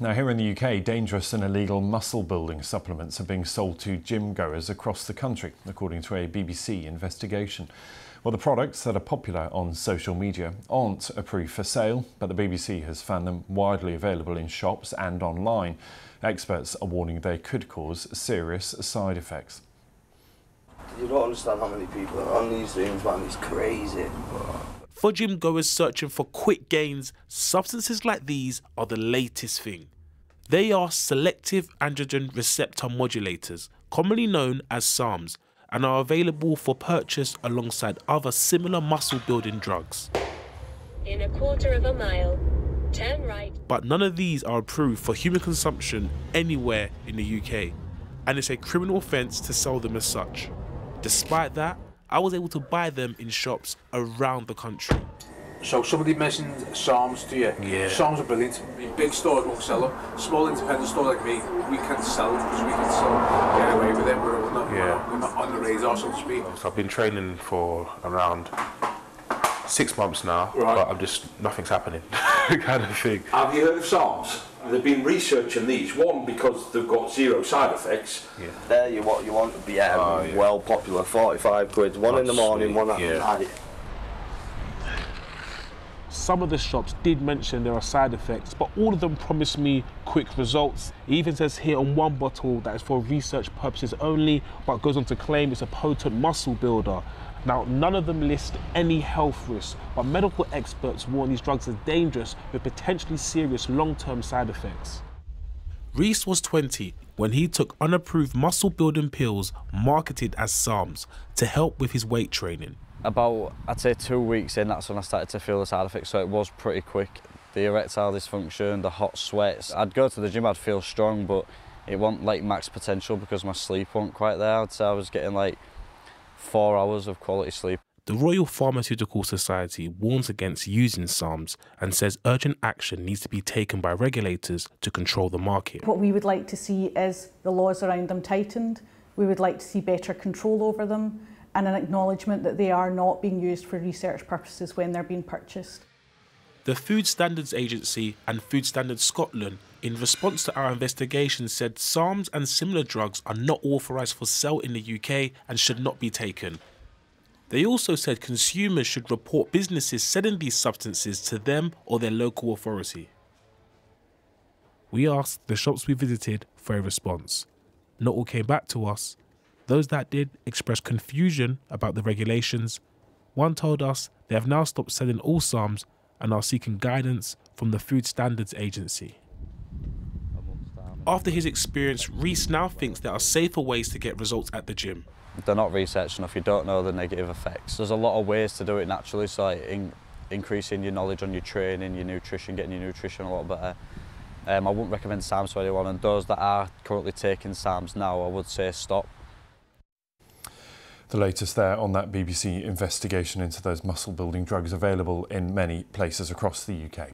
Now, here in the UK, dangerous and illegal muscle building supplements are being sold to gym goers across the country, according to a BBC investigation. Well, the products that are popular on social media aren't approved for sale, but the BBC has found them widely available in shops and online. Experts are warning they could cause serious side effects. You don't understand how many people are on these things, man. It's crazy. For gym goers searching for quick gains, substances like these are the latest thing. They are selective androgen receptor modulators, commonly known as SARMs, and are available for purchase alongside other similar muscle building drugs. In a quarter of a mile, turn right. But none of these are approved for human consumption anywhere in the UK, and it's a criminal offence to sell them as such. Despite that, I was able to buy them in shops around the country. So somebody mentioned SARMs to you. Yeah. SARMs are brilliant. I mean, big stores won't sell them. Small independent store like me, we can sell it because we can still get away with it. We're not, Yeah. we're not on the radar, so to speak. So I've been training for around six months now, Right. but I'm just nothing's happening, kind of thing. Have you heard of SARMs? They've been researching these, one because they've got zero side effects, There, you what you want to be yeah, Oh, yeah. well popular. Forty-five quid, one in the morning, sweet, one at yeah. night. Some of the shops did mention there are side effects, but all of them promised me quick results. It even says here on one bottle that is for research purposes only, but goes on to claim it's a potent muscle builder. Now, none of them list any health risks, but medical experts warn these drugs are dangerous with potentially serious long term side effects. Reese was 20 when he took unapproved muscle building pills marketed as SARMs to help with his weight training. About, I'd say two weeks in, that's when I started to feel the side effects, so it was pretty quick. The erectile dysfunction, the hot sweats. I'd go to the gym, I'd feel strong, but it wasn't like max potential because my sleep wasn't quite there. I'd say I was getting like four hours of quality sleep. The Royal Pharmaceutical Society warns against using SARMs and says urgent action needs to be taken by regulators to control the market. What we would like to see is the laws around them tightened. We would like to see better control over them and an acknowledgement that they are not being used for research purposes when they're being purchased. The Food Standards Agency and Food Standards Scotland, in response to our investigation, said SARMs and similar drugs are not authorised for sale in the UK and should not be taken. They also said consumers should report businesses selling these substances to them or their local authority. We asked the shops we visited for a response. Not all came back to us. Those that did expressed confusion about the regulations. One told us they have now stopped selling all SARMs and are seeking guidance from the Food Standards Agency. After his experience, Reese now thinks there are safer ways to get results at the gym. They're not researched enough, you don't know the negative effects. There's a lot of ways to do it naturally, so like in, increasing your knowledge on your training, your nutrition, getting your nutrition a lot better. Um, I wouldn't recommend SARMs to anyone, and those that are currently taking SARMs now, I would say stop. The latest there on that BBC investigation into those muscle building drugs available in many places across the UK.